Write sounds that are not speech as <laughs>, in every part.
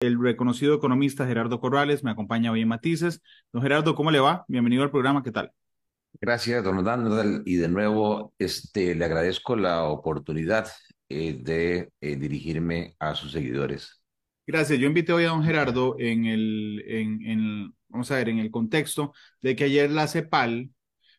el reconocido economista Gerardo Corrales, me acompaña hoy en Matices. Don Gerardo, ¿cómo le va? Bienvenido al programa, ¿qué tal? Gracias, don Randall, y de nuevo este, le agradezco la oportunidad eh, de eh, dirigirme a sus seguidores. Gracias. Yo invité hoy a don Gerardo en el, en, en, vamos a ver, en el contexto de que ayer la CEPAL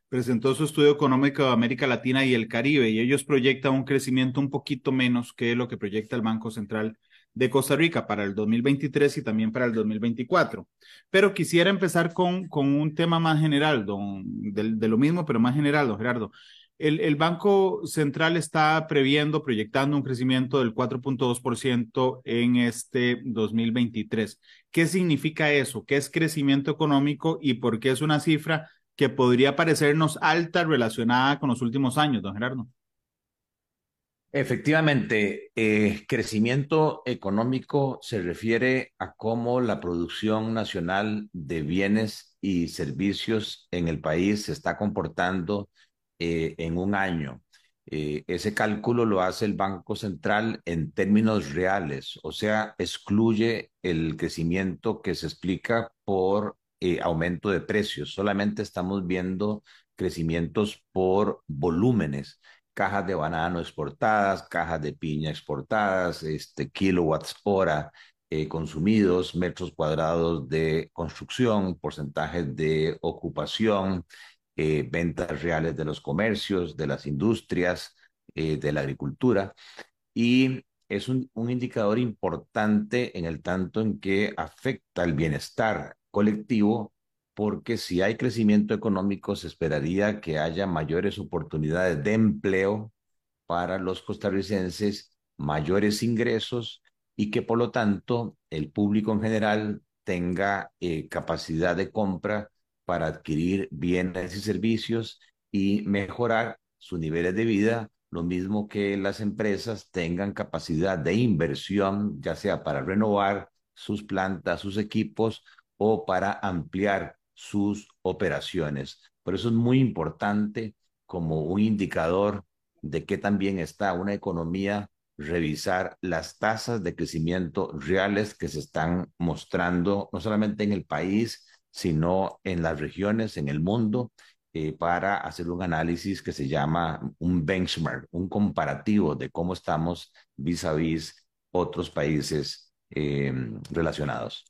presentó su estudio económico de América Latina y el Caribe y ellos proyectan un crecimiento un poquito menos que lo que proyecta el Banco Central de Costa Rica para el 2023 y también para el 2024. Pero quisiera empezar con, con un tema más general, don, de, de lo mismo, pero más general, don Gerardo. El, el, Banco Central está previendo, proyectando un crecimiento del 4.2% en este 2023. ¿Qué significa eso? ¿Qué es crecimiento económico y por qué es una cifra que podría parecernos alta relacionada con los últimos años, don Gerardo? Efectivamente, eh, crecimiento económico se refiere a cómo la producción nacional de bienes y servicios en el país se está comportando eh, en un año. Eh, ese cálculo lo hace el Banco Central en términos reales, o sea, excluye el crecimiento que se explica por aumento de precios. Solamente estamos viendo crecimientos por volúmenes cajas de banano exportadas, cajas de piña exportadas, este, kilowatts hora eh, consumidos, metros cuadrados de construcción, porcentajes de ocupación, eh, ventas reales de los comercios, de las industrias, eh, de la agricultura. Y es un, un indicador importante en el tanto en que afecta el bienestar colectivo porque si hay crecimiento económico se esperaría que haya mayores oportunidades de empleo para los costarricenses, mayores ingresos y que por lo tanto el público en general tenga eh, capacidad de compra para adquirir bienes y servicios y mejorar sus niveles de vida, lo mismo que las empresas tengan capacidad de inversión, ya sea para renovar sus plantas, sus equipos o para ampliar sus operaciones. Por eso es muy importante como un indicador de que también está una economía revisar las tasas de crecimiento reales que se están mostrando no solamente en el país, sino en las regiones, en el mundo, eh, para hacer un análisis que se llama un benchmark, un comparativo de cómo estamos vis a vis otros países eh, relacionados.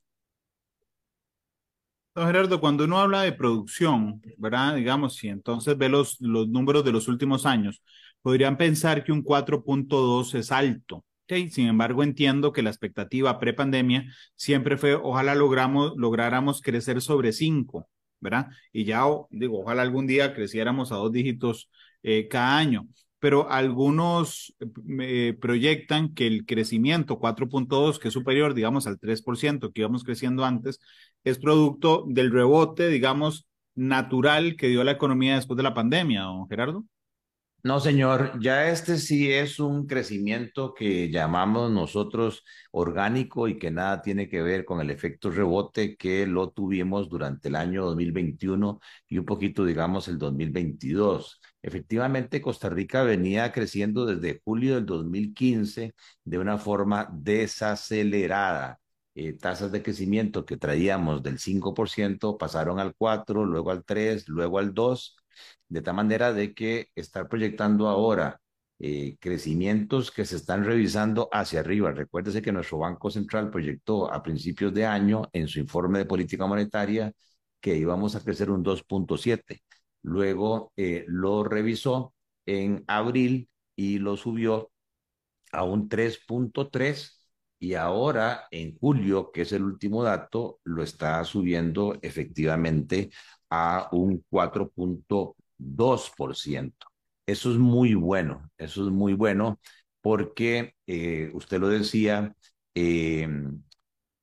Don Gerardo, cuando uno habla de producción, ¿verdad? Digamos, si entonces ve los, los números de los últimos años, podrían pensar que un 4.2 es alto. ¿okay? Sin embargo, entiendo que la expectativa pre-pandemia siempre fue, ojalá logramos, lográramos crecer sobre 5, ¿verdad? Y ya, digo, ojalá algún día creciéramos a dos dígitos eh, cada año pero algunos eh, proyectan que el crecimiento 4.2, que es superior, digamos, al 3% que íbamos creciendo antes, es producto del rebote, digamos, natural que dio la economía después de la pandemia, don Gerardo. No, señor, ya este sí es un crecimiento que llamamos nosotros orgánico y que nada tiene que ver con el efecto rebote que lo tuvimos durante el año 2021 y un poquito, digamos, el 2022. Efectivamente, Costa Rica venía creciendo desde julio del 2015 de una forma desacelerada. Eh, tasas de crecimiento que traíamos del 5% pasaron al 4, luego al 3, luego al 2 de tal manera de que estar proyectando ahora eh, crecimientos que se están revisando hacia arriba. Recuérdese que nuestro Banco Central proyectó a principios de año en su informe de política monetaria que íbamos a crecer un 2.7. Luego eh, lo revisó en abril y lo subió a un 3.3 y ahora en julio, que es el último dato, lo está subiendo efectivamente a un 4.2%. Eso es muy bueno, eso es muy bueno porque eh, usted lo decía, eh,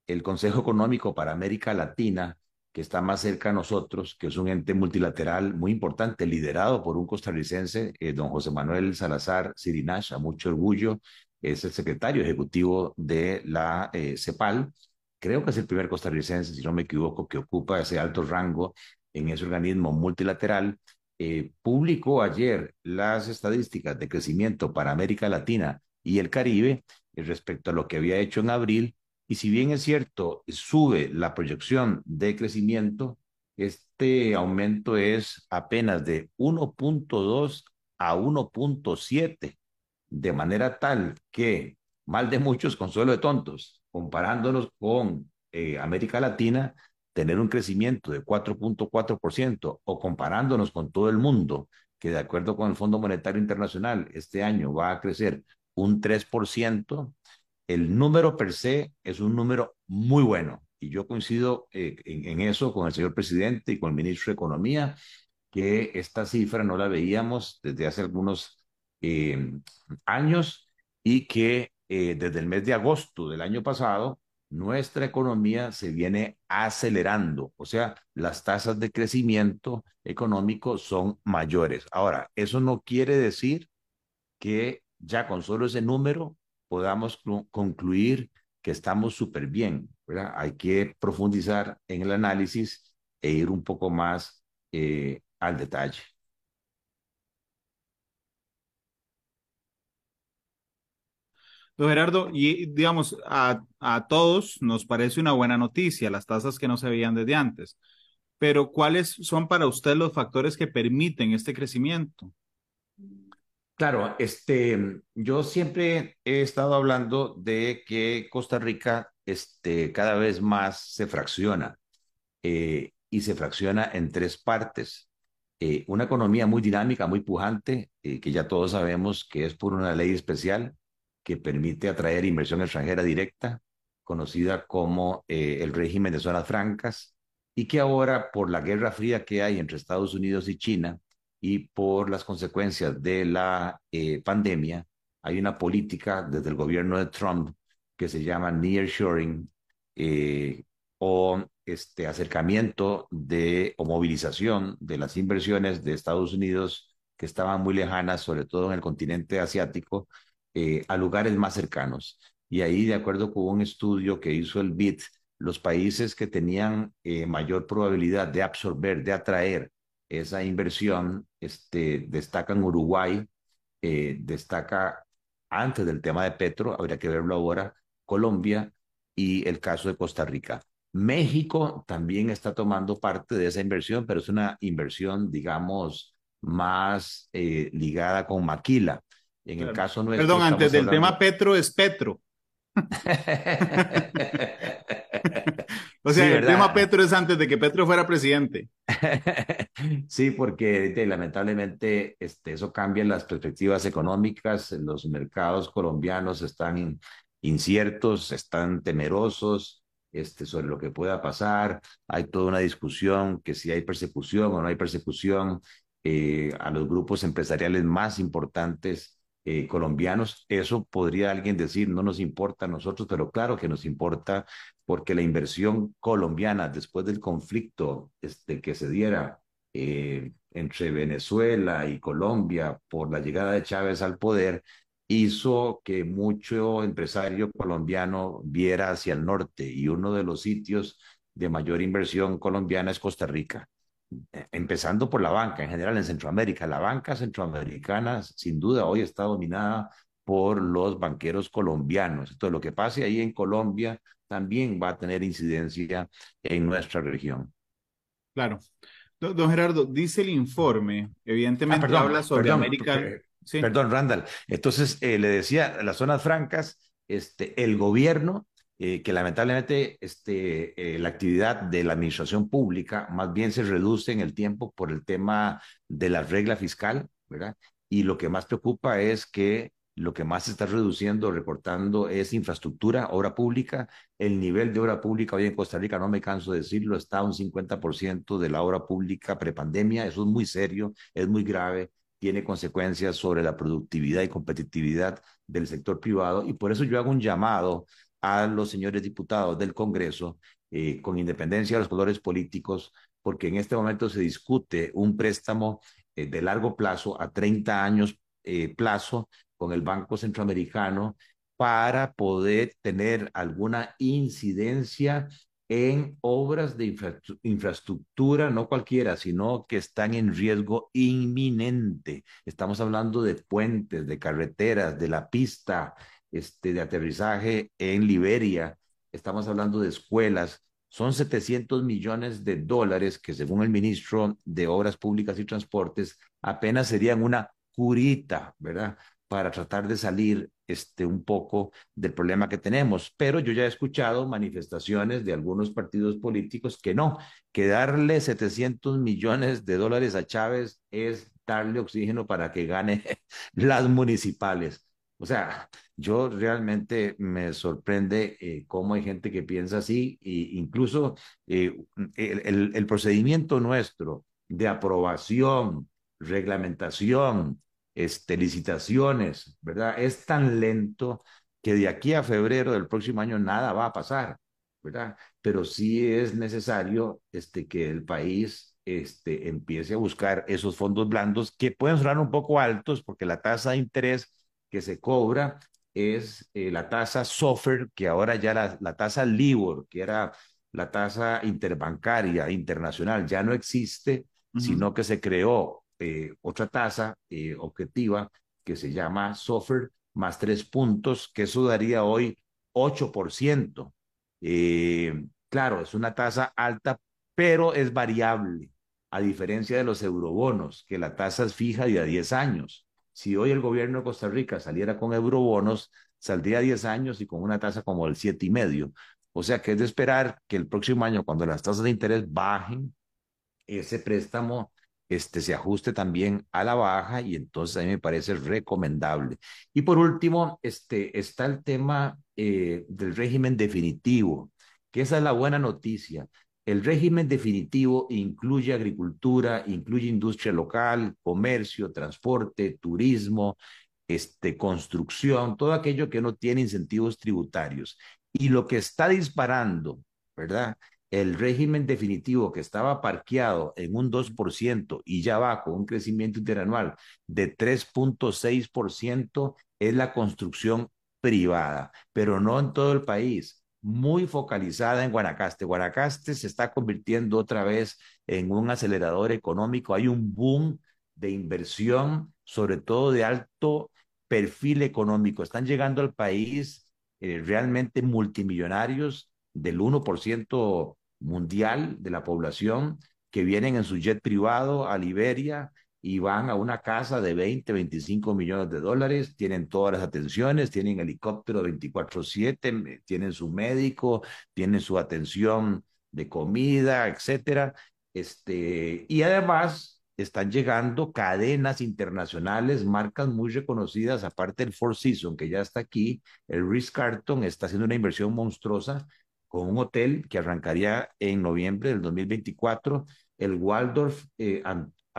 el Consejo Económico para América Latina, que está más cerca a nosotros, que es un ente multilateral muy importante, liderado por un costarricense, eh, don José Manuel Salazar Sirinash, a mucho orgullo, es el secretario ejecutivo de la CEPAL, creo que es el primer costarricense, si no me equivoco, que ocupa ese alto rango en ese organismo multilateral, eh, publicó ayer las estadísticas de crecimiento para América Latina y el Caribe respecto a lo que había hecho en abril Y si bien es cierto, sube la proyección de crecimiento, este aumento es apenas de 1.2 a 1.7, de manera tal que, mal de muchos, consuelo de tontos, comparándonos con eh, América Latina, tener un crecimiento de 4.4% o comparándonos con todo el mundo, que de acuerdo con el Fondo Monetario Internacional este año va a crecer un 3%, el número per se es un número muy bueno. Y yo coincido eh, en, en, eso con el señor presidente y con el ministro de Economía, que esta cifra no la veíamos desde hace algunos eh, años y que eh, desde el mes de agosto del año pasado nuestra economía se viene acelerando, o sea, las tasas de crecimiento económico son mayores. Ahora, eso no quiere decir que ya con solo ese número podamos concluir que estamos súper bien. Hay que profundizar en el análisis e ir un poco más eh, al detalle. Don Gerardo, y digamos, a, a, todos nos parece una buena noticia las tasas que no se veían desde antes, pero ¿cuáles son para usted los factores que permiten este crecimiento? Claro, este, yo siempre he estado hablando de que Costa Rica este, cada vez más se fracciona eh, y se fracciona en tres partes. Eh, una economía muy dinámica, muy pujante, eh, que ya todos sabemos que es por una ley especial que permite atraer inversión extranjera directa, conocida como eh, el régimen de zonas francas, y que ahora por la guerra fría que hay entre Estados Unidos y China y por las consecuencias de la eh, pandemia, hay una política desde el gobierno de Trump que se llama nearshoring eh, o este acercamiento de o movilización de las inversiones de Estados Unidos que estaban muy lejanas, sobre todo en el continente asiático, eh, a lugares más cercanos. Y ahí, de acuerdo con un estudio que hizo el BIT, los países que tenían eh, mayor probabilidad de absorber, de atraer esa inversión, este, destacan Uruguay, eh, destaca antes del tema de Petro, habría que verlo ahora, Colombia y el caso de Costa Rica. México también está tomando parte de esa inversión, pero es una inversión, digamos, más ligada con Maquila. En el caso nuestro. Perdón, antes del hablando... tema Petro es Petro. <laughs> o sea, sí, el tema Petro es antes de que Petro fuera presidente. <laughs> sí, porque lamentablemente este, eso cambia las perspectivas económicas. Los mercados colombianos están inciertos, están temerosos este, sobre lo que pueda pasar. Hay toda una discusión que si hay persecución o no hay persecución eh, a los grupos empresariales más importantes eh, colombianos. Eso podría alguien decir, no nos importa a nosotros, pero claro que nos importa porque la inversión colombiana después del conflicto este, que se diera eh, entre Venezuela y Colombia por la llegada de Chávez al poder, hizo que mucho empresario colombiano viera hacia el norte y uno de los sitios de mayor inversión colombiana es Costa Rica. Eh, empezando por la banca en general en Centroamérica. La banca centroamericana, sin duda, hoy está dominada por los banqueros colombianos. Entonces, lo que pase ahí en Colombia también va a tener incidencia en nuestra región. Claro. Don Gerardo, dice el informe, evidentemente ah, perdón, habla sobre perdón, América. Sí. Perdón, Randall. Entonces, eh, le decía, las zonas francas, este, el gobierno eh, que lamentablemente este, eh, la actividad de la administración pública más bien se reduce en el tiempo por el tema de la regla fiscal, ¿verdad? Y lo que más preocupa es que lo que más se está reduciendo, recortando, es infraestructura, obra pública. El nivel de obra pública hoy en Costa Rica, no me canso de decirlo, está a un 50% de la obra pública prepandemia. Eso es muy serio, es muy grave, tiene consecuencias sobre la productividad y competitividad del sector privado. Y por eso yo hago un llamado a los señores diputados del Congreso, eh, con independencia de los colores políticos, porque en este momento se discute un préstamo eh, de largo plazo, a 30 años eh, plazo, con el Banco Centroamericano, para poder tener alguna incidencia en obras de infra infraestructura, no cualquiera, sino que están en riesgo inminente. Estamos hablando de puentes, de carreteras, de la pista, este, de aterrizaje en Liberia, estamos hablando de escuelas, son 700 millones de dólares que según el ministro de Obras Públicas y Transportes apenas serían una curita, ¿verdad? Para tratar de salir este, un poco del problema que tenemos. Pero yo ya he escuchado manifestaciones de algunos partidos políticos que no, que darle 700 millones de dólares a Chávez es darle oxígeno para que gane <laughs> las municipales. O sea, yo realmente me sorprende eh, cómo hay gente que piensa así, e incluso eh, el, el, procedimiento nuestro de aprobación, reglamentación, este, licitaciones, ¿verdad? Es tan lento que de aquí a febrero del próximo año nada va a pasar, ¿verdad? Pero sí es necesario este, que el país este, empiece a buscar esos fondos blandos que pueden sonar un poco altos porque la tasa de interés que se cobra es eh, la tasa SOFR, que ahora ya la, la tasa LIBOR, que era la tasa interbancaria internacional, ya no existe, uh -huh. sino que se creó eh, otra tasa eh, objetiva que se llama SOFR más tres puntos, que eso daría hoy 8%. Eh, claro, es una tasa alta, pero es variable, a diferencia de los eurobonos, que la tasa es fija y a 10 años. Si hoy el gobierno de Costa Rica saliera con eurobonos, saldría a 10 años y con una tasa como el 7,5. O sea que es de esperar que el próximo año, cuando las tasas de interés bajen, ese préstamo este, se ajuste también a la baja y entonces a mí me parece recomendable. Y por último, este, está el tema eh, del régimen definitivo, que esa es la buena noticia. El régimen definitivo incluye agricultura, incluye industria local, comercio, transporte, turismo, este, construcción, todo aquello que no tiene incentivos tributarios. Y lo que está disparando, ¿verdad? el régimen definitivo que estaba parqueado en un 2% y ya va con un crecimiento interanual de 3.6% es la construcción privada, pero no en todo el país, muy focalizada en Guanacaste. Guanacaste se está convirtiendo otra vez en un acelerador económico, hay un boom de inversión, sobre todo de alto perfil económico. Están llegando al país eh, realmente multimillonarios del 1% mundial de la población que vienen en su jet privado a Liberia y van a una casa de 20, 25 millones de dólares, tienen todas las atenciones, tienen helicóptero 24/7, tienen su médico, tienen su atención de comida, etcétera. Este, y además están llegando cadenas internacionales, marcas muy reconocidas, aparte del Four Seasons, que ya está aquí, el Ritz Carlton está haciendo una inversión monstruosa con un hotel que arrancaría en noviembre del 2024. El Waldorf eh,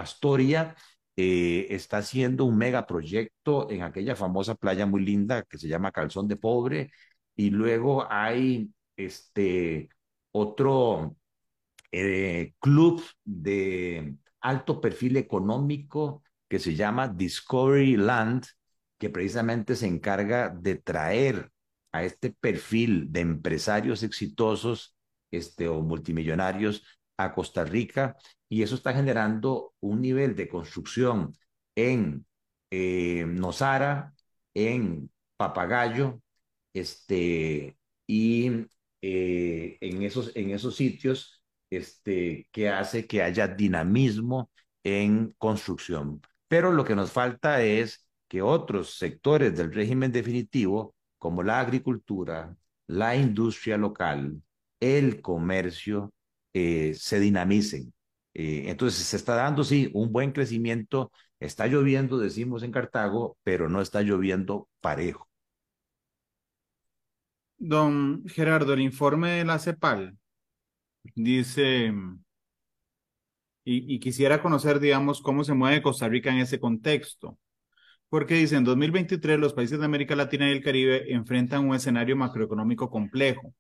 Astoria eh, está haciendo un megaproyecto en aquella famosa playa muy linda que se llama Calzón de Pobre. Y luego hay este otro eh, club de alto perfil económico que se llama Discovery Land, que precisamente se encarga de traer a este perfil de empresarios exitosos este, o multimillonarios a Costa Rica y eso está generando un nivel de construcción en eh, Nosara, en Papagayo, este, y eh, en, esos, en esos sitios este, que hace que haya dinamismo en construcción. Pero lo que nos falta es que otros sectores del régimen definitivo como la agricultura, la industria local, el comercio, eh, se dinamicen. Eh, entonces se está dando, sí, un buen crecimiento. Está lloviendo, decimos en Cartago, pero no está lloviendo parejo. Don Gerardo, el informe de la CEPAL dice, y, y quisiera conocer, digamos, cómo se mueve Costa Rica en ese contexto. Porque dice, en 2023 los países de América Latina y el Caribe enfrentan un escenario macroeconómico complejo.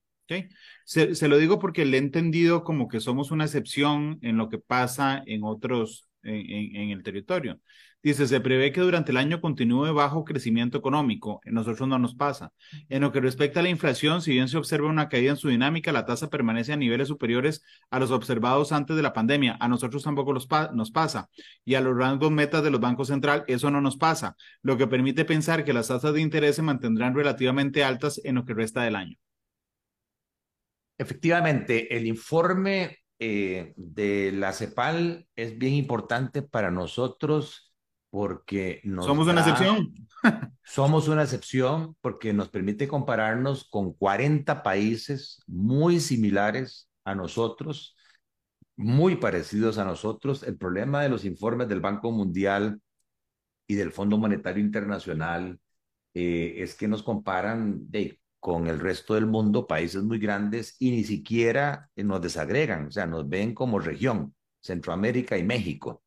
Se, se, lo digo porque le he entendido como que somos una excepción en lo que pasa en otros, en, en, el territorio. Dice, se prevé que durante el año continúe bajo crecimiento económico. En nosotros no nos pasa. En lo que respecta a la inflación, si bien se observa una caída en su dinámica, la tasa permanece a niveles superiores a los observados antes de la pandemia. A nosotros tampoco nos pasa. Y a los rangos metas de los bancos central, eso no nos pasa, lo que permite pensar que las tasas de interés se mantendrán relativamente altas en lo que resta del año. Efectivamente, el informe eh, de la CEPAL es bien importante para nosotros porque nos somos da, una excepción. <laughs> somos una excepción porque nos permite compararnos con 40 países muy similares a nosotros, muy parecidos a nosotros. El problema de los informes del Banco Mundial y del Fondo Monetario Internacional eh, es que nos comparan de, con el resto del mundo, países muy grandes, y ni siquiera nos desagregan, o sea, nos ven como región, Centroamérica y México.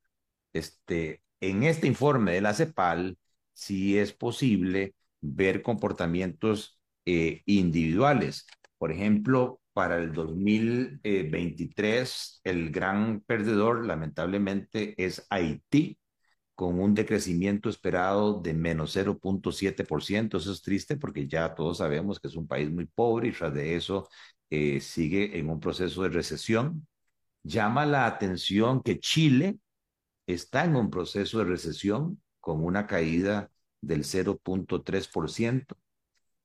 Este, en este informe de la CEPAL, sí es posible ver comportamientos eh, individuales. Por ejemplo, para el 2023, el gran perdedor, lamentablemente, es Haití, con un decrecimiento esperado de menos 0.7%. Eso es triste porque ya todos sabemos que es un país muy pobre y tras de eso eh, sigue en un proceso de recesión. Llama la atención que Chile está en un proceso de recesión con una caída del 0.3%.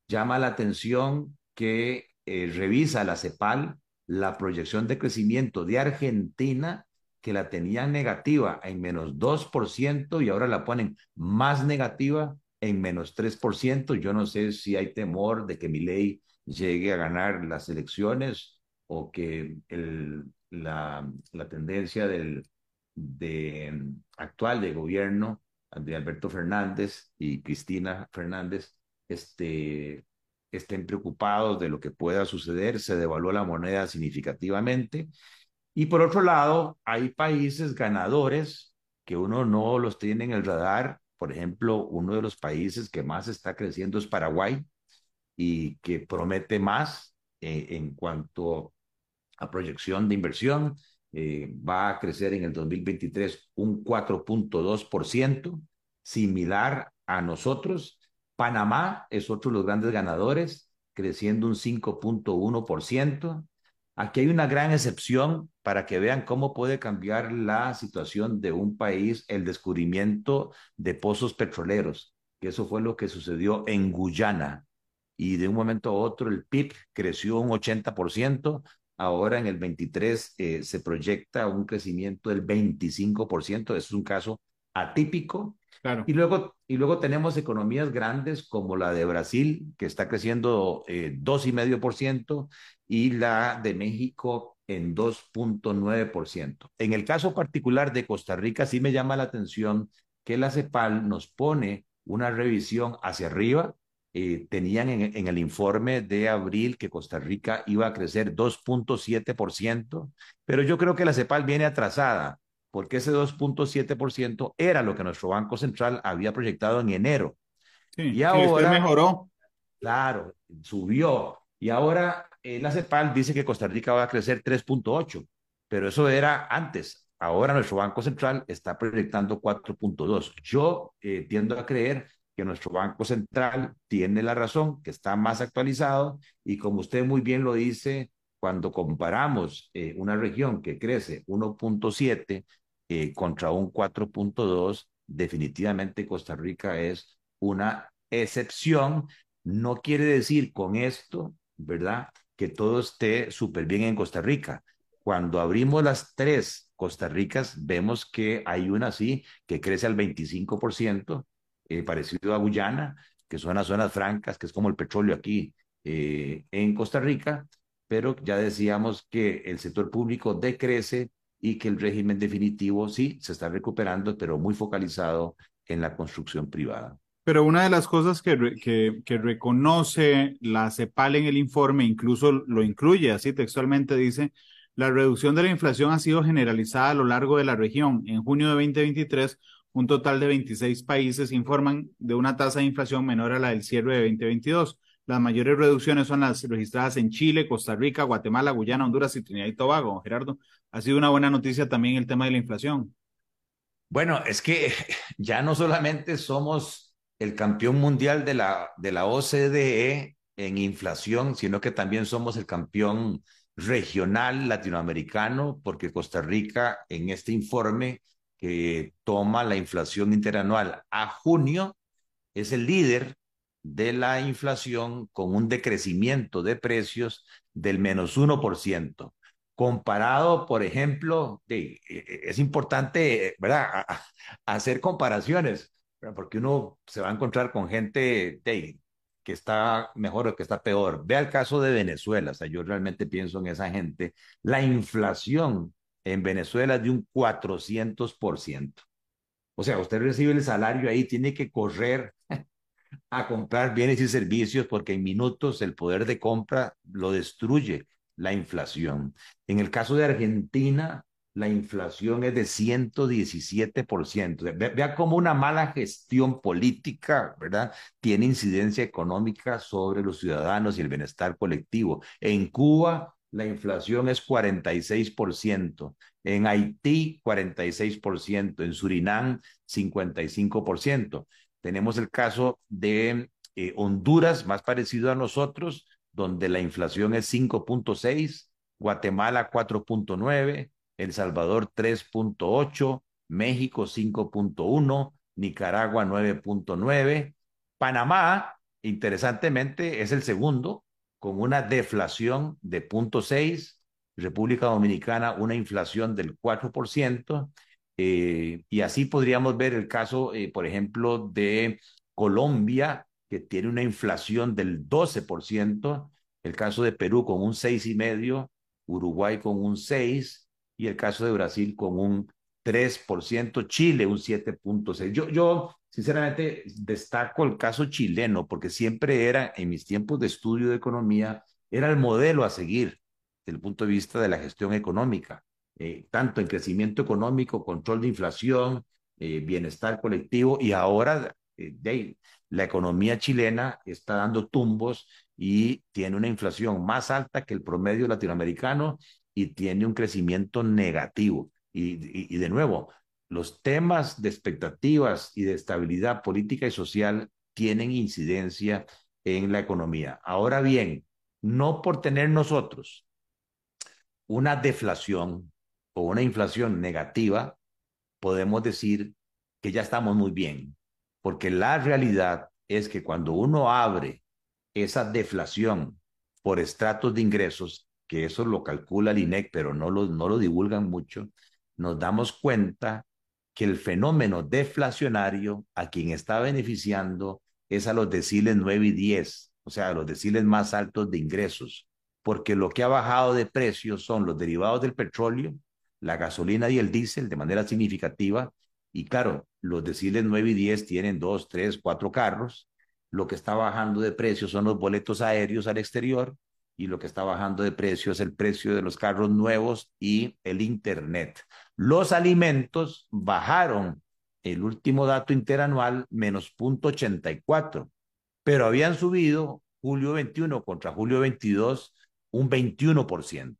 Llama la atención que eh, revisa la CEPAL la proyección de crecimiento de Argentina que la tenían negativa en menos 2% y ahora la ponen más negativa en menos 3%. Yo no sé si hay temor de que mi ley llegue a ganar las elecciones o que el, la, la, tendencia del de, actual de gobierno de Alberto Fernández y Cristina Fernández este, estén preocupados de lo que pueda suceder. Se devaluó la moneda significativamente y por otro lado, hay países ganadores que uno no los tiene en el radar. Por ejemplo, uno de los países que más está creciendo es Paraguay y que promete más eh, en cuanto a proyección de inversión. Eh, va a crecer en el 2023 un 4.2%, similar a nosotros. Panamá es otro de los grandes ganadores, creciendo un 5.1%. Aquí hay una gran excepción para que vean cómo puede cambiar la situación de un país el descubrimiento de pozos petroleros, que eso fue lo que sucedió en Guyana. Y de un momento a otro el PIB creció un 80%, ahora en el 23 eh, se proyecta un crecimiento del 25%, eso es un caso atípico. Y, luego, y luego tenemos economías grandes como la de Brasil, que está creciendo eh, 2,5%, y la de México en 2.9%. En el caso particular de Costa Rica, sí me llama la atención que la CEPAL nos pone una revisión hacia arriba. Eh, tenían en, en, el informe de abril que Costa Rica iba a crecer 2.7%, pero yo creo que la CEPAL viene atrasada, porque ese 2.7% era lo que nuestro Banco Central había proyectado en enero. Sí, y ahora mejoró. Claro, subió. Y ahora eh, la CEPAL dice que Costa Rica va a crecer 3.8, pero eso era antes. Ahora nuestro Banco Central está proyectando 4.2. Yo eh, tiendo a creer que nuestro Banco Central tiene la razón, que está más actualizado y como usted muy bien lo dice, cuando comparamos eh, una región que crece 1.7 eh, contra un 4.2, definitivamente Costa Rica es una excepción. No quiere decir con esto, ¿verdad? que todo esté súper bien en Costa Rica. Cuando abrimos las tres Costa Ricas, vemos que hay una así que crece al 25%, eh, parecido a Guyana, que son las zonas francas, que es como el petróleo aquí eh, en Costa Rica, pero ya decíamos que el sector público decrece y que el régimen definitivo sí se está recuperando, pero muy focalizado en la construcción privada. Pero una de las cosas que, que, reconoce la CEPAL en el informe, incluso lo incluye, así textualmente dice, la reducción de la inflación ha sido generalizada a lo largo de la región. En junio de 2023, un total de 26 países informan de una tasa de inflación menor a la del cierre de 2022. Las mayores reducciones son las registradas en Chile, Costa Rica, Guatemala, Guyana, Honduras y Trinidad y Tobago. Gerardo, ha sido una buena noticia también el tema de la inflación. Bueno, es que <laughs> ya no solamente somos el campeón mundial de la, de la OCDE en inflación, sino que también somos el campeón regional latinoamericano, porque Costa Rica en este informe que toma la inflación interanual a junio es el líder de la inflación con un decrecimiento de precios del menos 1%. Comparado, por ejemplo, de, es importante, ¿verdad?, hacer comparaciones, porque uno se va a encontrar con gente de, que está mejor o que está peor. Vea el caso de Venezuela, o sea, yo realmente pienso en esa gente. La inflación en Venezuela es de un 400%. O sea, usted recibe el salario ahí, tiene que correr a comprar bienes y servicios porque en minutos el poder de compra lo destruye la inflación. En el caso de Argentina, la inflación es de 117%. Vea cómo una mala gestión política, ¿verdad? Tiene incidencia económica sobre los ciudadanos y el bienestar colectivo. En Cuba, la inflación es 46%. En Haití, 46%. En Surinam, 55%. Tenemos el caso de eh, Honduras, más parecido a nosotros, donde la inflación es 5.6, Guatemala 4.9, El Salvador 3.8, México 5.1, Nicaragua 9.9, Panamá, interesantemente, es el segundo, con una deflación de 0.6, República Dominicana una inflación del 4%, eh, y así podríamos ver el caso, eh, por ejemplo, de Colombia, que tiene una inflación del 12%, el caso de Perú con un 6,5%, Uruguay con un 6%, y el caso de Brasil con un 3%, Chile un 7.6%. Yo, yo, sinceramente, destaco el caso chileno porque siempre era, en mis tiempos de estudio de economía, era el modelo a seguir desde el punto de vista de la gestión económica, eh, tanto en crecimiento económico, control de inflación, eh, bienestar colectivo, y ahora eh, la economía chilena está dando tumbos y tiene una inflación más alta que el promedio latinoamericano y tiene un crecimiento negativo. Y, de nuevo, los temas de expectativas y de estabilidad política y social tienen incidencia en la economía. Ahora bien, no por tener nosotros una deflación o una inflación negativa, podemos decir que ya estamos muy bien porque la realidad es que cuando uno abre esa deflación por estratos de ingresos, que eso lo calcula el INEC, pero no lo, no lo divulgan mucho, nos damos cuenta que el fenómeno deflacionario a quien está beneficiando es a los deciles 9 y 10, o sea, a los deciles más altos de ingresos, porque lo que ha bajado de precios son los derivados del petróleo, la gasolina y el diésel de manera significativa, y claro, los deciles 9 y 10 tienen 2, 3, 4 carros. Lo que está bajando de precio son los boletos aéreos al exterior y lo que está bajando de precio es el precio de los carros nuevos y el Internet. Los alimentos bajaron el último dato interanual menos 0.84, pero habían subido julio 21 contra julio 22 un 21%.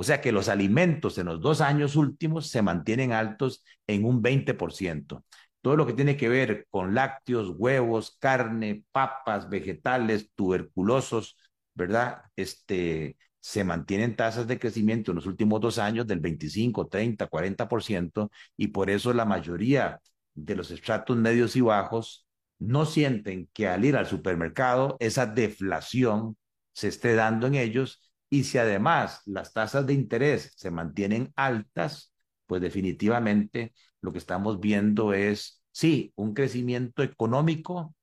O sea que los alimentos en los dos años últimos se mantienen altos en un 20%. Todo lo que tiene que ver con lácteos, huevos, carne, papas, vegetales, tuberculosos, ¿verdad? Este, se mantienen tasas de crecimiento en los últimos dos años del 25, 30, 40%, y por eso la mayoría de los estratos medios y bajos no sienten que al ir al supermercado esa deflación se esté dando en ellos y si además las tasas de interés se mantienen altas, pues definitivamente lo que estamos viendo es, sí, un crecimiento económico,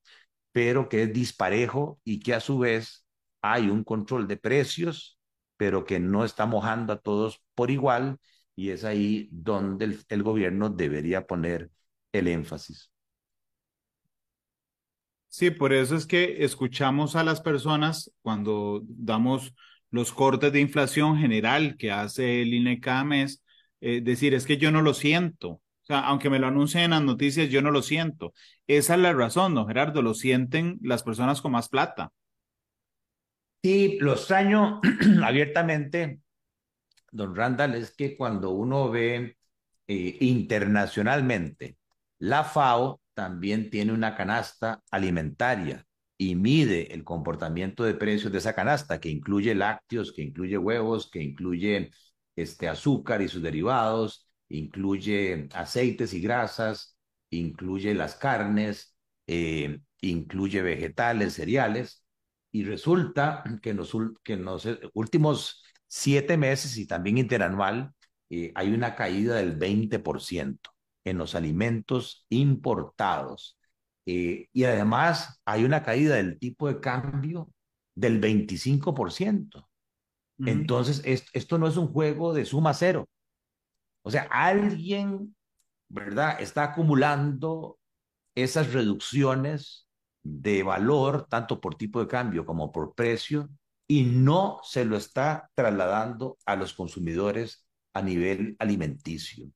pero que es disparejo y que a su vez hay un control de precios, pero que no está mojando a todos por igual y es ahí donde el, gobierno debería poner el énfasis. Sí, por eso es que escuchamos a las personas cuando damos los cortes de inflación general que hace el INE cada eh, decir, es que yo no lo siento. O sea, aunque me lo anuncien en las noticias, yo no lo siento. Esa es la razón, don Gerardo, lo sienten las personas con más plata. Sí, lo extraño <clears throat> abiertamente, don Randall, es que cuando uno ve eh, internacionalmente, la FAO también tiene una canasta alimentaria y mide el comportamiento de precios de esa canasta, que incluye lácteos, que incluye huevos, que incluye este azúcar y sus derivados, incluye aceites y grasas, incluye las carnes, eh, incluye vegetales, cereales. Y resulta que en los, últimos siete meses y también interanual eh, hay una caída del 20% en los alimentos importados. Eh, y además hay una caída del tipo de cambio del 25%. Entonces, esto no es un juego de suma cero. O sea, alguien, ¿verdad? Está acumulando esas reducciones de valor, tanto por tipo de cambio como por precio, y no se lo está trasladando a los consumidores a nivel alimenticio.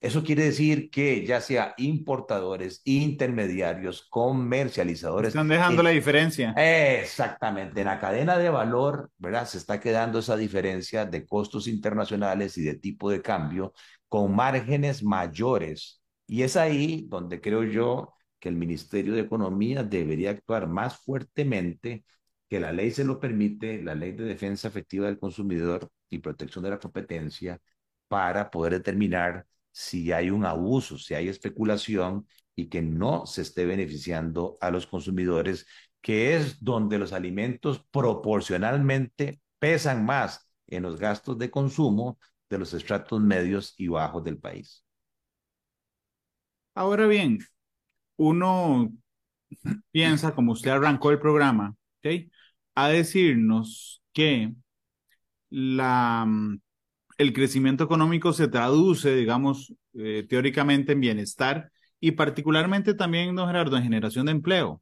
Eso quiere decir que ya sea importadores, intermediarios, comercializadores. Están dejando la diferencia. Exactamente. En la cadena de valor, ¿verdad? Se está quedando esa diferencia de costos internacionales y de tipo de cambio con márgenes mayores. Y es ahí donde creo yo que el Ministerio de Economía debería actuar más fuertemente, que la ley se lo permite, la ley de defensa efectiva del consumidor y protección de la competencia, para poder determinar si hay un abuso, si hay especulación y que no se esté beneficiando a los consumidores, que es donde los alimentos proporcionalmente pesan más en los gastos de consumo de los estratos medios y bajos del país. Ahora bien, uno <clears throat> piensa, como usted arrancó el programa, ¿okay? a decirnos que la, el crecimiento económico se traduce, digamos, eh, teóricamente en bienestar y particularmente también, don Gerardo, en generación de empleo.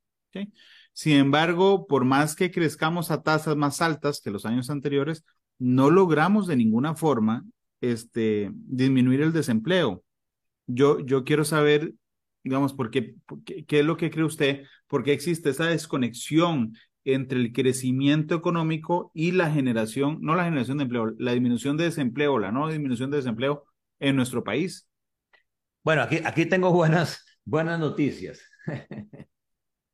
Sin embargo, por más que crezcamos a tasas más altas que los años anteriores, no logramos de ninguna forma este, disminuir el desempleo. Yo, yo quiero saber, digamos, por qué, qué es lo que cree usted, por qué existe esa desconexión entre el crecimiento económico y la generación, no la generación de empleo, la disminución de desempleo, la no disminución de desempleo en nuestro país? Bueno, aquí, aquí tengo buenas, buenas noticias. <laughs>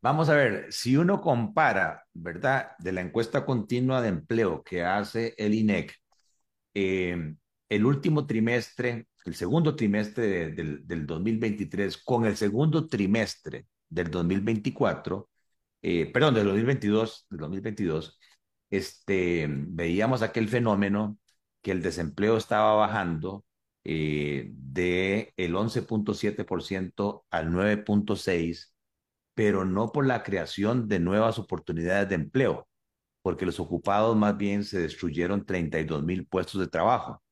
Vamos a ver, si uno compara, ¿verdad?, de la encuesta continua de empleo que hace el INEC, eh, el último trimestre, el segundo trimestre del, del 2023 con el segundo trimestre del 2024, eh, perdón, del 2022, del 2022, este, veíamos aquel fenómeno que el desempleo estaba bajando eh, de el 11.7% al 9.6%, pero no por la creación de nuevas oportunidades de empleo, porque los ocupados más bien se destruyeron 32 mil puestos de trabajo.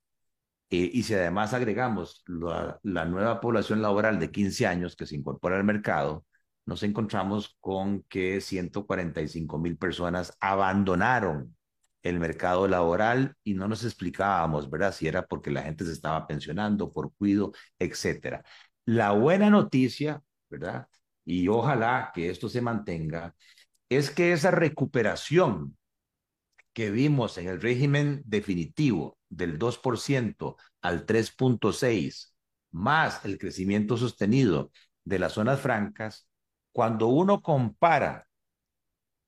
Eh, y si además agregamos la, la, nueva población laboral de 15 años que se incorpora al mercado, nos encontramos con que 145 mil personas abandonaron el mercado laboral y no nos explicábamos, ¿verdad? Si era porque la gente se estaba pensionando, por cuido, etcétera. La buena noticia, ¿verdad? Y ojalá que esto se mantenga, es que esa recuperación que vimos en el régimen definitivo del 2% al 3.6, más el crecimiento sostenido de las zonas francas, cuando uno compara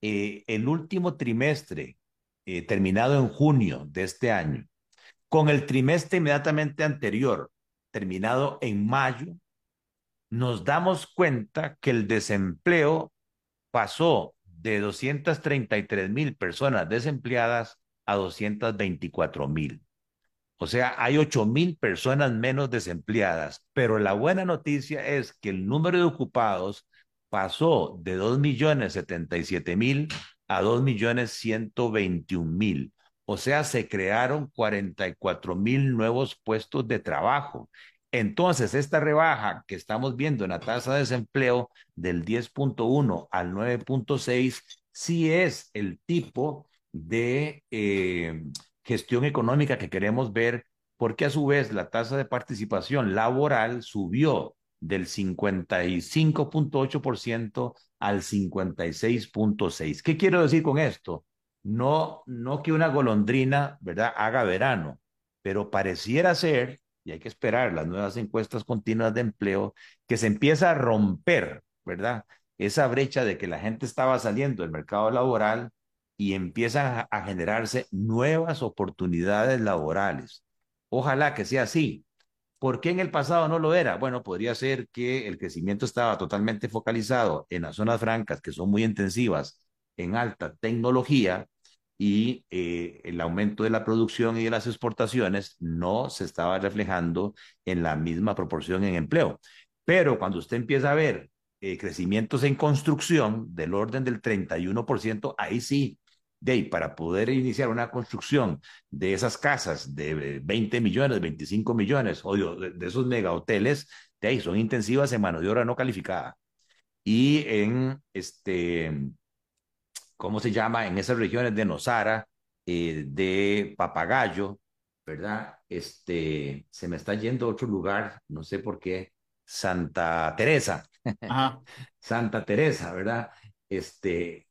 eh, el último trimestre eh, terminado en junio de este año con el trimestre inmediatamente anterior, terminado en mayo, nos damos cuenta que el desempleo pasó de 233 mil personas desempleadas a 224 mil. O sea, hay 8 mil personas menos desempleadas, pero la buena noticia es que el número de ocupados pasó de 2.077.000 a 2.121.000. O sea, se crearon 44.000 nuevos puestos de trabajo. Entonces, esta rebaja que estamos viendo en la tasa de desempleo del 10.1 al 9.6 sí es el tipo de eh, gestión económica que queremos ver, porque a su vez la tasa de participación laboral subió del 55.8% al 56.6%. ¿Qué quiero decir con esto? No, no que una golondrina, ¿verdad?, haga verano, pero pareciera ser, y hay que esperar las nuevas encuestas continuas de empleo, que se empieza a romper, ¿verdad? Esa brecha de que la gente estaba saliendo del mercado laboral y empiezan a generarse nuevas oportunidades laborales. Ojalá que sea así, ¿Por qué en el pasado no lo era? Bueno, podría ser que el crecimiento estaba totalmente focalizado en las zonas francas, que son muy intensivas en alta tecnología y eh, el aumento de la producción y de las exportaciones no se estaba reflejando en la misma proporción en empleo. Pero cuando usted empieza a ver eh, crecimientos en construcción del orden del 31%, ahí sí, de ahí, para poder iniciar una construcción de esas casas de 20 millones, 25 millones, o de, de esos mega hoteles, de ahí son intensivas en mano de obra no calificada. Y en este, ¿cómo se llama? En esas regiones de Nosara, eh, de Papagayo, ¿verdad? Este, se me está yendo a otro lugar, no sé por qué, Santa Teresa. Ajá. <laughs> Santa Teresa, ¿verdad? Este,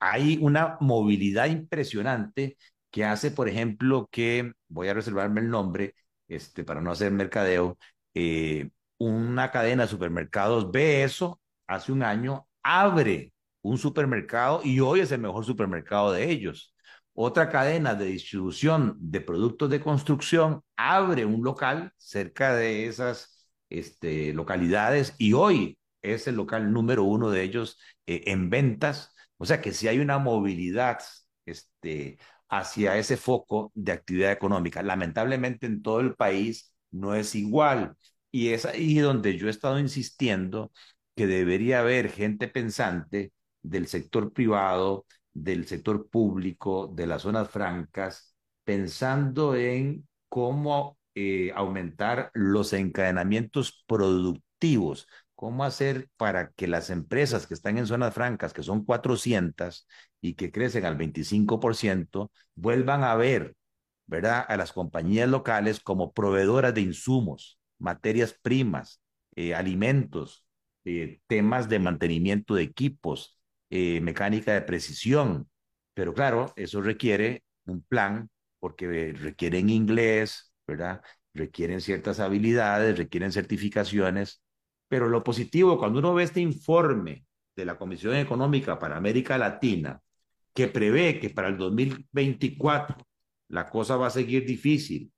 hay una movilidad impresionante que hace, por ejemplo, que, voy a reservarme el nombre, este, para no hacer mercadeo, eh, una cadena de supermercados ve eso hace un año, abre un supermercado y hoy es el mejor supermercado de ellos. Otra cadena de distribución de productos de construcción abre un local cerca de esas este, localidades y hoy es el local número uno de ellos eh, en ventas. O sea que si hay una movilidad este, hacia ese foco de actividad económica. Lamentablemente en todo el país no es igual. Y es ahí donde yo he estado insistiendo que debería haber gente pensante del sector privado, del sector público, de las zonas francas, pensando en cómo eh, aumentar los encadenamientos productivos, cómo hacer para que las empresas que están en zonas francas, que son 400 y que crecen al 25%, vuelvan a ver, ¿verdad?, a las compañías locales como proveedoras de insumos, materias primas, eh, alimentos, eh, temas de mantenimiento de equipos, eh, mecánica de precisión. Pero claro, eso requiere un plan porque requieren inglés, ¿verdad? Requieren ciertas habilidades, requieren certificaciones. Pero lo positivo, cuando uno ve este informe de la Comisión Económica para América Latina, que prevé que para el 2024 la cosa va a seguir difícil,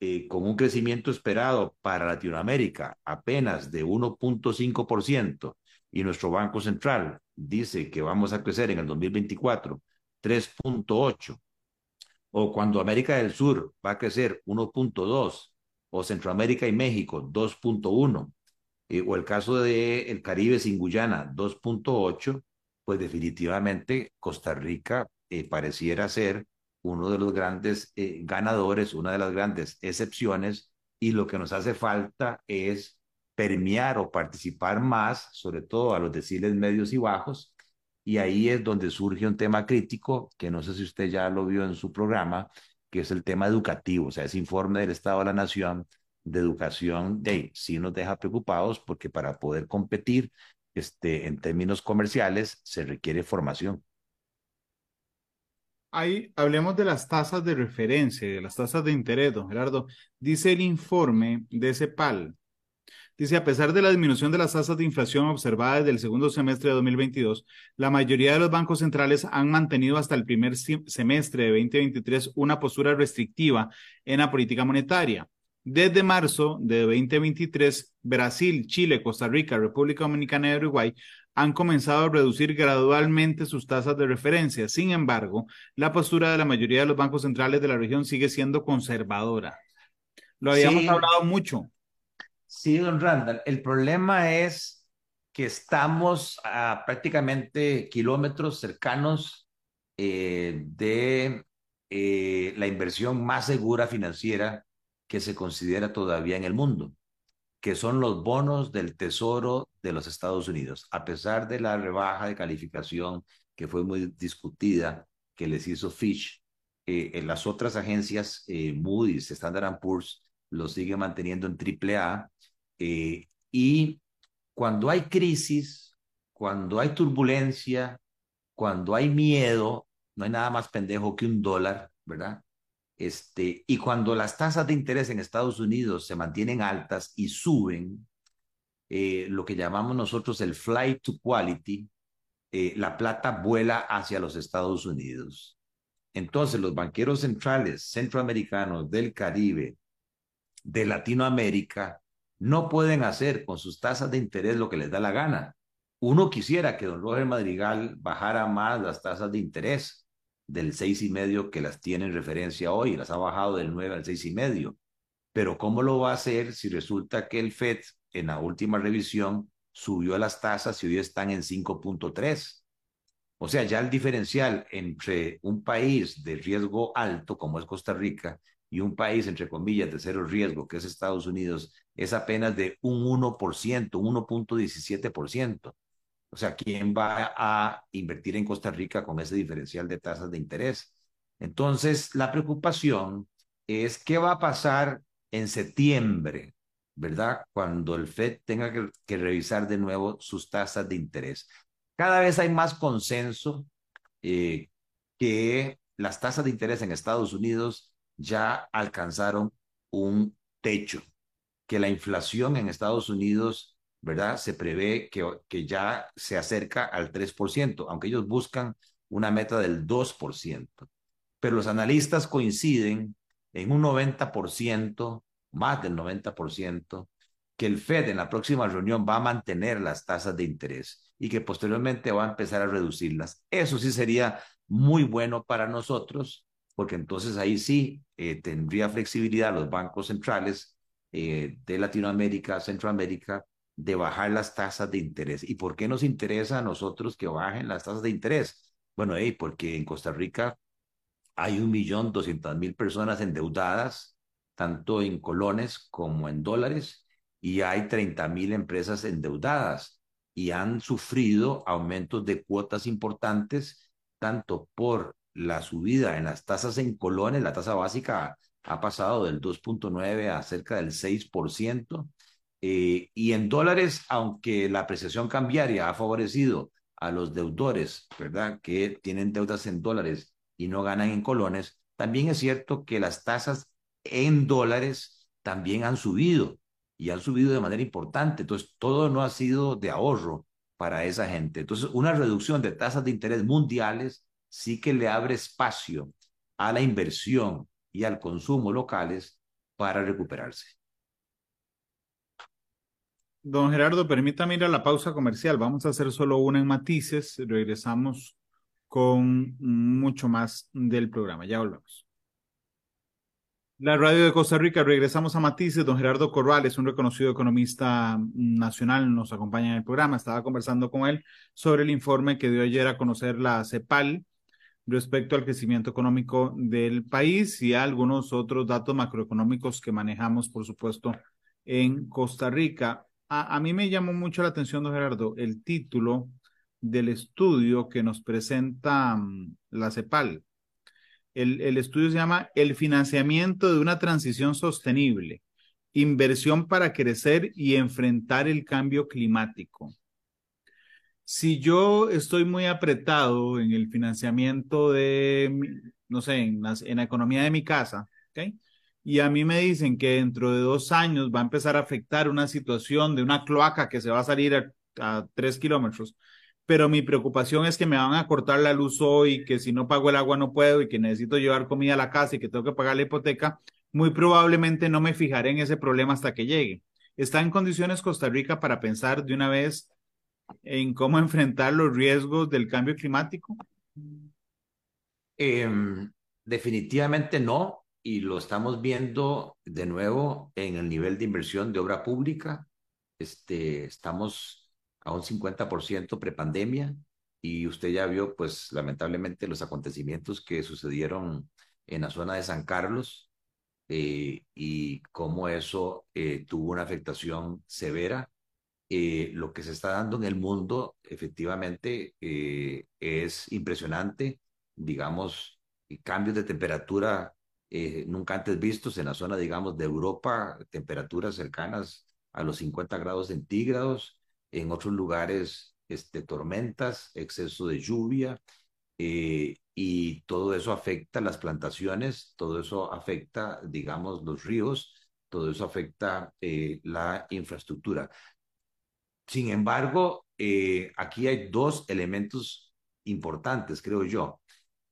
eh, con un crecimiento esperado para Latinoamérica apenas de 1.5%, y nuestro Banco Central dice que vamos a crecer en el 2024 3.8, o cuando América del Sur va a crecer 1.2, o Centroamérica y México 2.1, eh, o el caso de el Caribe sin Guyana 2.8, pues definitivamente Costa Rica eh, pareciera ser uno de los grandes eh, ganadores, una de las grandes excepciones, y lo que nos hace falta es permear o participar más, sobre todo a los deciles medios y bajos, y ahí es donde surge un tema crítico, que no sé si usted ya lo vio en su programa, que es el tema educativo, o sea, ese informe del Estado de la Nación de educación, sí nos deja preocupados porque para poder competir este, en términos comerciales se requiere formación. Ahí hablemos de las tasas de referencia, de las tasas de interés, don Gerardo. Dice el informe de CEPAL Dice, a pesar de la disminución de las tasas de inflación observada desde el segundo semestre de 2022, la mayoría de los bancos centrales han mantenido hasta el primer semestre de 2023 una postura restrictiva en la política monetaria. Desde marzo de 2023, Brasil, Chile, Costa Rica, República Dominicana y Uruguay han comenzado a reducir gradualmente sus tasas de referencia. Sin embargo, la postura de la mayoría de los bancos centrales de la región sigue siendo conservadora. Lo habíamos hablado mucho. Sí, don Randall, el problema es que estamos a prácticamente kilómetros cercanos eh, de eh, la inversión más segura financiera que se considera todavía en el mundo, que son los bonos del Tesoro de los Estados Unidos. A pesar de la rebaja de calificación que fue muy discutida que les hizo Fish, eh, las otras agencias, Moody's, Standard Poor's, lo sigue manteniendo en AAA eh, y cuando hay crisis, cuando hay turbulencia, cuando hay miedo, no hay nada más pendejo que un dólar, ¿verdad? Este, y cuando las tasas de interés en Estados Unidos se mantienen altas y suben, eh, lo que llamamos nosotros el flight to quality, eh, la plata vuela hacia los Estados Unidos. Entonces, los banqueros centrales centroamericanos del Caribe, de Latinoamérica, no pueden hacer con sus tasas de interés lo que les da la gana, uno quisiera que don Roger Madrigal bajara más las tasas de interés del seis y medio que las tiene en referencia hoy, las ha bajado del 9 al seis y medio. Pero ¿cómo lo va a hacer si resulta que el FED en la última revisión subió las tasas y hoy están en 5.3? O sea, ya el diferencial entre un país de riesgo alto como es Costa Rica y un país, entre comillas, de cero riesgo, que es Estados Unidos, es apenas de un 1%, un 1.17%. O sea, ¿quién va a invertir en Costa Rica con ese diferencial de tasas de interés? Entonces, la preocupación es qué va a pasar en septiembre, ¿verdad? Cuando el FED tenga que, revisar de nuevo sus tasas de interés. Cada vez hay más consenso eh, que las tasas de interés en Estados Unidos ya alcanzaron un techo, que la inflación en Estados Unidos ¿verdad? Se prevé que, que ya se acerca al 3%, aunque ellos buscan una meta del 2%. Pero los analistas coinciden en un 90%, más del 90%, que el Fed en la próxima reunión va a mantener las tasas de interés y que posteriormente va a empezar a reducirlas. Eso sí sería muy bueno para nosotros, porque entonces ahí sí eh, tendría flexibilidad los bancos centrales eh, de Latinoamérica, Centroamérica, de bajar las tasas de interés. ¿Y por qué nos interesa a nosotros que bajen las tasas de interés? Bueno, hey, porque en Costa Rica hay un millón doscientas mil personas endeudadas, tanto en colones como en dólares, y hay treinta mil empresas endeudadas y han sufrido aumentos de cuotas importantes, tanto por la subida en las tasas en colones, la tasa básica ha pasado del 2.9 a cerca del 6%, eh, y en dólares, aunque la apreciación cambiaria ha favorecido a los deudores, ¿verdad? Que tienen deudas en dólares y no ganan en colones, también es cierto que las tasas en dólares también han subido y han subido de manera importante. Entonces, todo no ha sido de ahorro para esa gente. Entonces, una reducción de tasas de interés mundiales sí que le abre espacio a la inversión y al consumo locales para recuperarse. Don Gerardo, permítame ir a la pausa comercial. Vamos a hacer solo una en matices. Regresamos con mucho más del programa. Ya volvemos. La radio de Costa Rica, regresamos a Matices. Don Gerardo Corrales, un reconocido economista nacional, nos acompaña en el programa. Estaba conversando con él sobre el informe que dio ayer a conocer la CEPAL respecto al crecimiento económico del país y algunos otros datos macroeconómicos que manejamos, por supuesto, en Costa Rica a, mí me llamó mucho la atención, don Gerardo, el título del estudio que nos presenta mm, la CEPAL. El, estudio se llama El financiamiento de una transición sostenible, inversión para crecer y enfrentar el cambio climático. Si yo estoy muy apretado en el financiamiento de, no sé, en la, en la economía de mi casa, ¿okay? Y a mí me dicen que dentro de dos años va a empezar a afectar una situación de una cloaca que se va a salir a, tres kilómetros, pero mi preocupación es que me van a cortar la luz hoy, que si no pago el agua no puedo y que necesito llevar comida a la casa y que tengo que pagar la hipoteca, muy probablemente no me fijaré en ese problema hasta que llegue. ¿Está en condiciones Costa Rica para pensar de una vez en cómo <laughs> enfrentar los riesgos del cambio climático? Em, definitivamente no y lo estamos viendo de nuevo en el nivel de inversión de obra pública. Este, estamos a un 50% prepandemia y usted ya vio, pues lamentablemente, los acontecimientos que sucedieron en la zona de San Carlos eh, y cómo eso eh, tuvo una afectación severa. Eh, lo que se está dando en el mundo efectivamente es impresionante, digamos, cambios de temperatura eh, nunca antes vistos en la zona, digamos, de Europa, temperaturas cercanas a los 50 grados centígrados, en otros lugares este, tormentas, exceso de lluvia, eh, y todo eso afecta las plantaciones, todo eso afecta, digamos, los ríos, todo eso afecta eh, la infraestructura. Sin embargo, aquí hay dos elementos importantes, creo yo.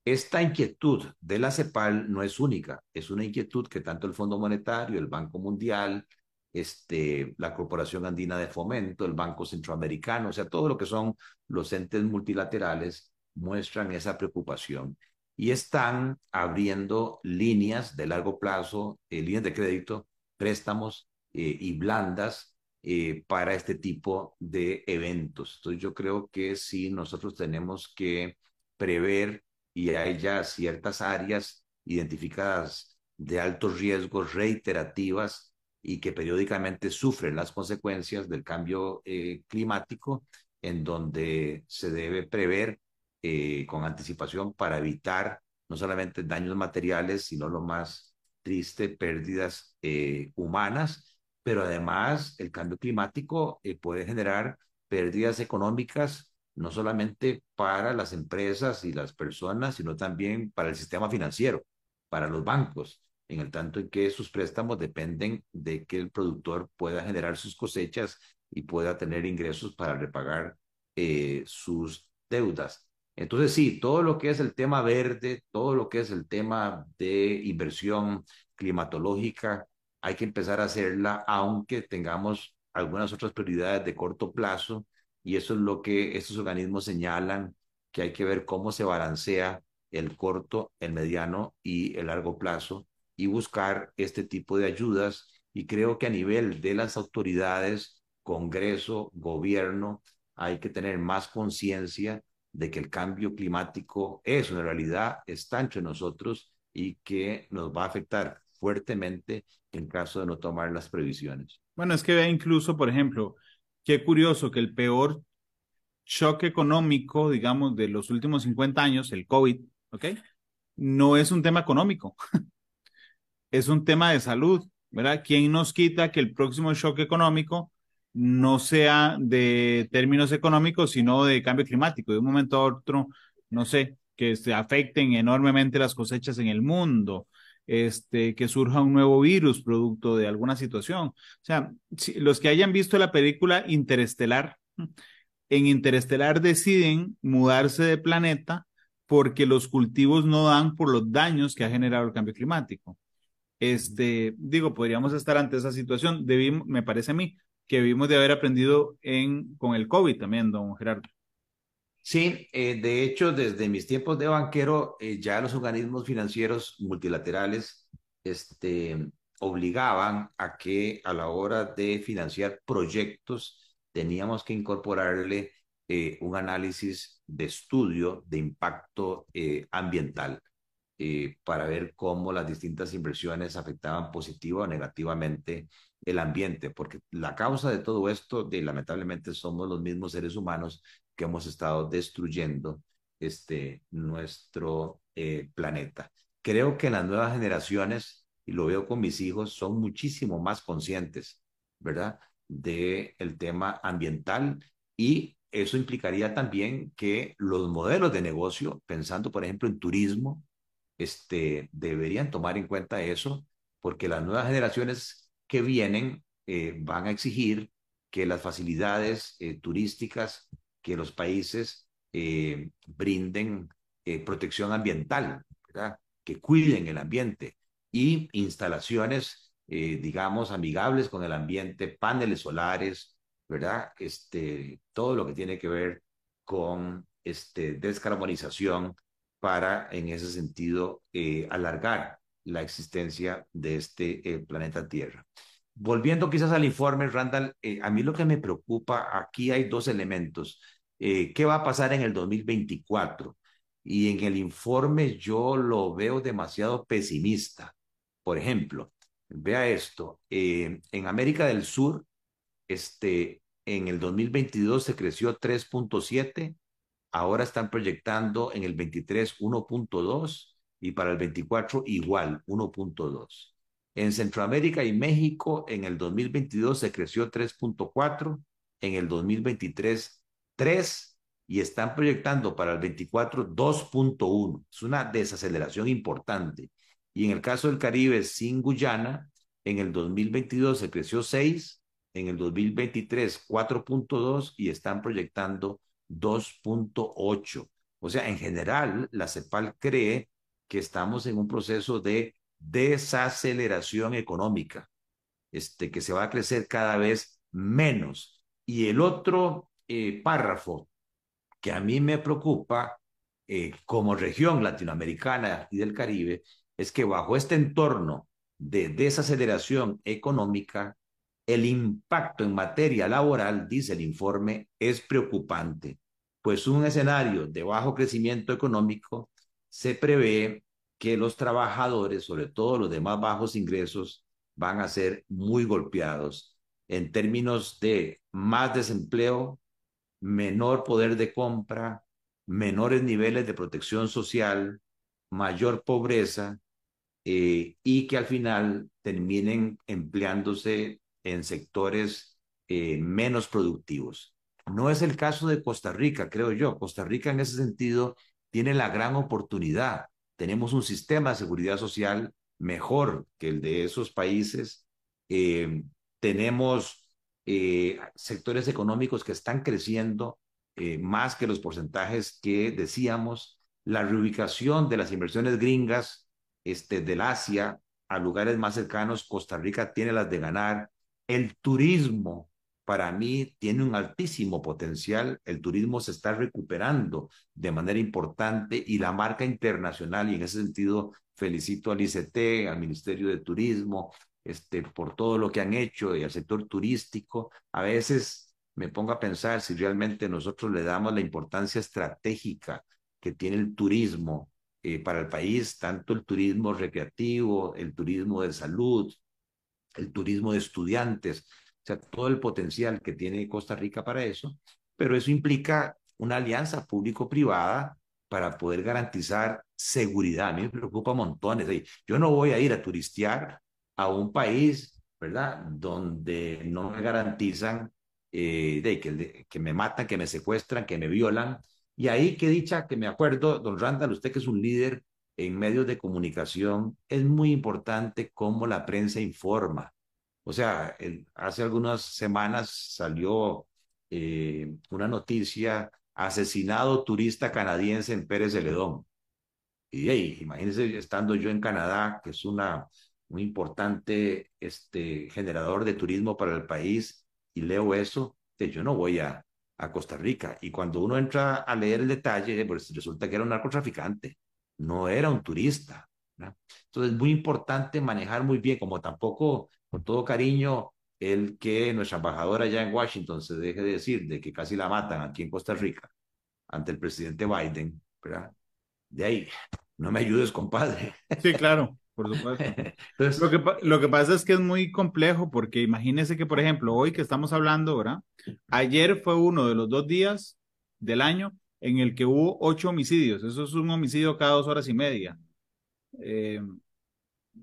Esta inquietud de la CEPAL no es única, es una inquietud que tanto el Fondo Monetario, el Banco Mundial, este, la Corporación Andina de Fomento, el Banco Centroamericano, o sea, todo lo que son los entes multilaterales muestran esa preocupación y están abriendo líneas de largo plazo, eh, líneas de crédito, préstamos eh, y blandas eh, para este tipo de eventos. Entonces yo creo que sí, nosotros tenemos que prever y hay ya ciertas áreas identificadas de altos riesgos reiterativas y que periódicamente sufren las consecuencias del cambio eh, climático, en donde se debe prever eh, con anticipación para evitar no solamente daños materiales, sino lo más triste, pérdidas eh, humanas, pero además el cambio climático puede generar pérdidas económicas no solamente para las empresas y las personas, sino también para el sistema financiero, para los bancos en el tanto en que sus préstamos dependen de que el productor pueda generar sus cosechas y pueda tener ingresos para repagar eh, sus deudas. Entonces, sí, todo lo que es el tema verde, todo lo que es el tema de inversión climatológica, hay que empezar a hacerla, aunque tengamos algunas otras prioridades de corto plazo, y eso es lo que estos organismos señalan, que hay que ver cómo se balancea el corto, el mediano y el largo plazo y buscar este tipo de ayudas. Y creo que a nivel de las autoridades, Congreso, gobierno, hay que tener más conciencia de que el cambio climático es una realidad, está entre nosotros y que nos va a afectar fuertemente en caso de no tomar las previsiones. Bueno, es que vea incluso, por ejemplo, qué curioso que el peor shock económico, digamos, de los últimos 50 años, el COVID, ¿ok? No es un tema económico. <laughs> es un tema de salud, ¿verdad? ¿Quién nos quita que el próximo shock económico no sea de términos económicos, sino de cambio climático? De un momento a otro, no sé, que se afecten enormemente las cosechas en el mundo, este, que surja un nuevo virus producto de alguna situación. O sea, los que hayan visto la película Interestelar, en Interestelar deciden mudarse de planeta porque los cultivos no dan por los daños que ha generado el cambio climático. Este, digo, podríamos estar ante esa situación. Debimos, me parece a mí, que debimos de haber aprendido en, con el COVID también, don Gerardo. Sí, eh, de hecho, desde mis tiempos de banquero, eh, ya los organismos financieros multilaterales este, obligaban a que a la hora de financiar proyectos teníamos que incorporarle eh, un análisis de estudio de impacto ambiental para ver cómo las distintas inversiones afectaban positiva o negativamente el ambiente, porque la causa de todo esto, lamentablemente, somos los mismos seres humanos que hemos estado destruyendo este, nuestro eh, planeta. Creo que las nuevas generaciones, y lo veo con mis hijos, son muchísimo más conscientes, ¿verdad?, del el tema ambiental y eso implicaría también que los modelos de negocio, pensando por ejemplo en turismo, este, deberían tomar en cuenta eso, porque las nuevas generaciones que vienen eh, van a exigir que las facilidades eh, turísticas, que los países eh, brinden protección ambiental, que cuiden el ambiente y instalaciones, digamos, amigables con el ambiente, paneles solares, ¿verdad? Este, todo lo que tiene que ver con este, descarbonización para, en ese sentido, eh, alargar la existencia de este eh, planeta Tierra. Volviendo quizás al informe, Randall, eh, a mí lo que me preocupa, aquí hay dos elementos. ¿Qué va a pasar en el 2024? Y en el informe yo lo veo demasiado pesimista. Por ejemplo, vea esto, en América del Sur, este, en el 2022 se creció 3.7, ahora están proyectando en el 23 1.2 y para el 24 igual 1.2. En Centroamérica y México en el 2022 se creció 3.4, en el 2023 3 y están proyectando para el 24 2.1. Es una desaceleración importante. Y en el caso del Caribe sin Guyana, en el 2022 se creció 6, en el 2023 4.2 y están proyectando 2.8. O sea, en general, la CEPAL cree que estamos en un proceso de desaceleración económica. este, que se va a crecer cada vez menos. Y el otro eh, párrafo que a mí me preocupa eh, como región latinoamericana y del Caribe es que bajo este entorno de desaceleración económica, el impacto en materia laboral, dice el informe, es preocupante, pues un escenario de bajo crecimiento económico se prevé que los trabajadores, sobre todo los de más bajos ingresos, van a ser muy golpeados en términos de más desempleo, menor poder de compra, menores niveles de protección social, mayor pobreza eh, y que al final terminen empleándose en sectores eh, menos productivos. No es el caso de Costa Rica, creo yo. Costa Rica en ese sentido tiene la gran oportunidad. Tenemos un sistema de seguridad social mejor que el de esos países. Eh, tenemos eh, sectores económicos que están creciendo eh, más que los porcentajes que decíamos. La reubicación de las inversiones gringas este, del Asia a lugares más cercanos, Costa Rica tiene las de ganar. El turismo, para mí, tiene un altísimo potencial. El turismo se está recuperando de manera importante y la marca internacional, y en ese sentido felicito al ICT, al Ministerio de Turismo, este, por todo lo que han hecho y al sector turístico. A veces me pongo a pensar si realmente nosotros le damos la importancia estratégica que tiene el turismo eh, para el país, tanto el turismo recreativo, el turismo de salud, el turismo de estudiantes, o sea, todo el potencial que tiene Costa Rica para eso, pero eso implica una alianza público-privada para poder garantizar seguridad. A mí me preocupa montones. Yo no voy a ir a turistear a un país, ¿verdad? Donde no me garantizan eh, de que, que me matan, que me secuestran, que me violan. Y ahí, qué dicha que me acuerdo, don Randall, usted que es un líder en medios de comunicación, es muy importante cómo la prensa informa. O sea, hace algunas semanas salió eh, una noticia, asesinado turista canadiense en Pérez Celedón. Y hey, imagínense estando yo en Canadá, que es una un importante este, generador de turismo para el país y leo eso, que yo no voy a, a Costa Rica. Y cuando uno entra a leer el detalle, pues resulta que era un narcotraficante, no era un turista. Entonces es muy importante manejar muy bien, como tampoco, con todo cariño, el que nuestra embajadora allá en Washington se deje de decir de que casi la matan aquí en Costa Rica ante el presidente Biden, ¿verdad? De ahí, no me ayudes, compadre. Sí, claro por supuesto. <laughs> lo, que, lo que pasa es que es muy complejo porque imagínese que, por ejemplo, hoy que estamos hablando, ¿verdad? Ayer fue uno de los dos días del año en el que hubo ocho homicidios. Eso es un homicidio cada dos horas y media. Eh,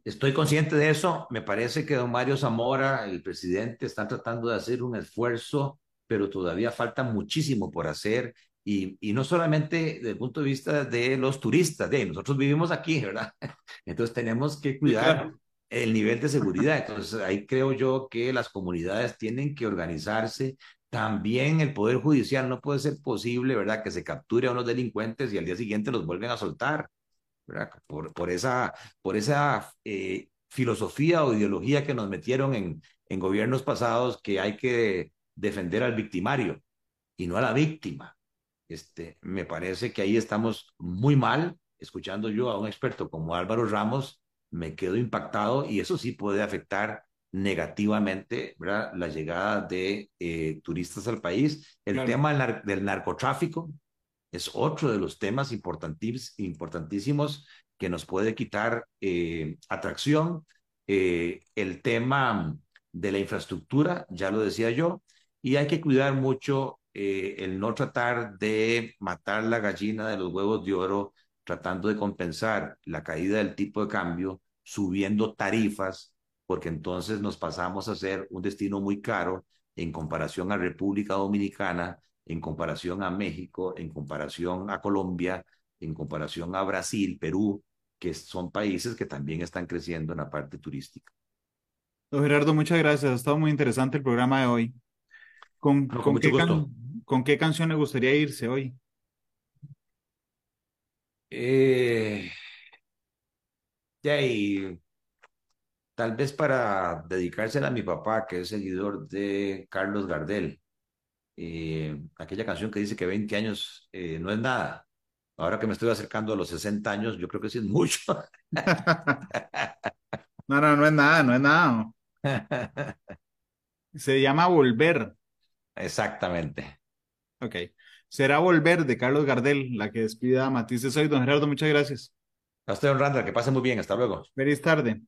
Estoy consciente de eso. Me parece que don Mario Zamora, el presidente, están tratando de hacer un esfuerzo, pero todavía falta muchísimo por hacer. Y, y, no solamente desde el punto de vista de los turistas, de nosotros vivimos aquí, ¿verdad? <laughs> Entonces tenemos que cuidar el nivel de seguridad. Entonces ahí creo yo que las comunidades tienen que organizarse. También el Poder Judicial no puede ser posible, ¿verdad? Que se capture a unos delincuentes y al día siguiente los vuelven a soltar, ¿verdad? Por, por esa, por esa eh, filosofía o ideología que nos metieron en, en gobiernos pasados que hay que defender al victimario y no a la víctima. Este, me parece que ahí estamos muy mal. Escuchando yo a un experto como Álvaro Ramos, me quedo impactado y eso sí puede afectar negativamente ¿verdad? la llegada de eh, turistas al país. El tema del, narcotráfico es otro de los temas importantísimos que nos puede quitar eh, atracción. Eh, el tema de la infraestructura, ya lo decía yo, y hay que cuidar mucho eh, el no tratar de matar la gallina de los huevos de oro, tratando de compensar la caída del tipo de cambio, subiendo tarifas, porque entonces nos pasamos a ser un destino muy caro en comparación a República Dominicana, en comparación a México, en comparación a Colombia, en comparación a Brasil, Perú, que son países que también están creciendo en la parte turística. Don Gerardo, muchas gracias. Ha estado muy interesante el programa de hoy. ¿Con, con, qué, ¿Con qué canción le gustaría irse hoy? Eh, Tal vez para dedicársela a mi papá, que es seguidor de Carlos Gardel. Eh, aquella canción que dice que 20 años eh, no es nada. Ahora que me estoy acercando a los 60 años, yo creo que sí es mucho. <laughs> no, no, no es nada, no es nada. <laughs> Se llama Volver. Exactamente. Ok. Será Volver de Carlos Gardel, la que despida a Matices hoy. Don Gerardo, muchas gracias. A usted, don Randall, que pase muy bien. Hasta luego. Feliz tarde.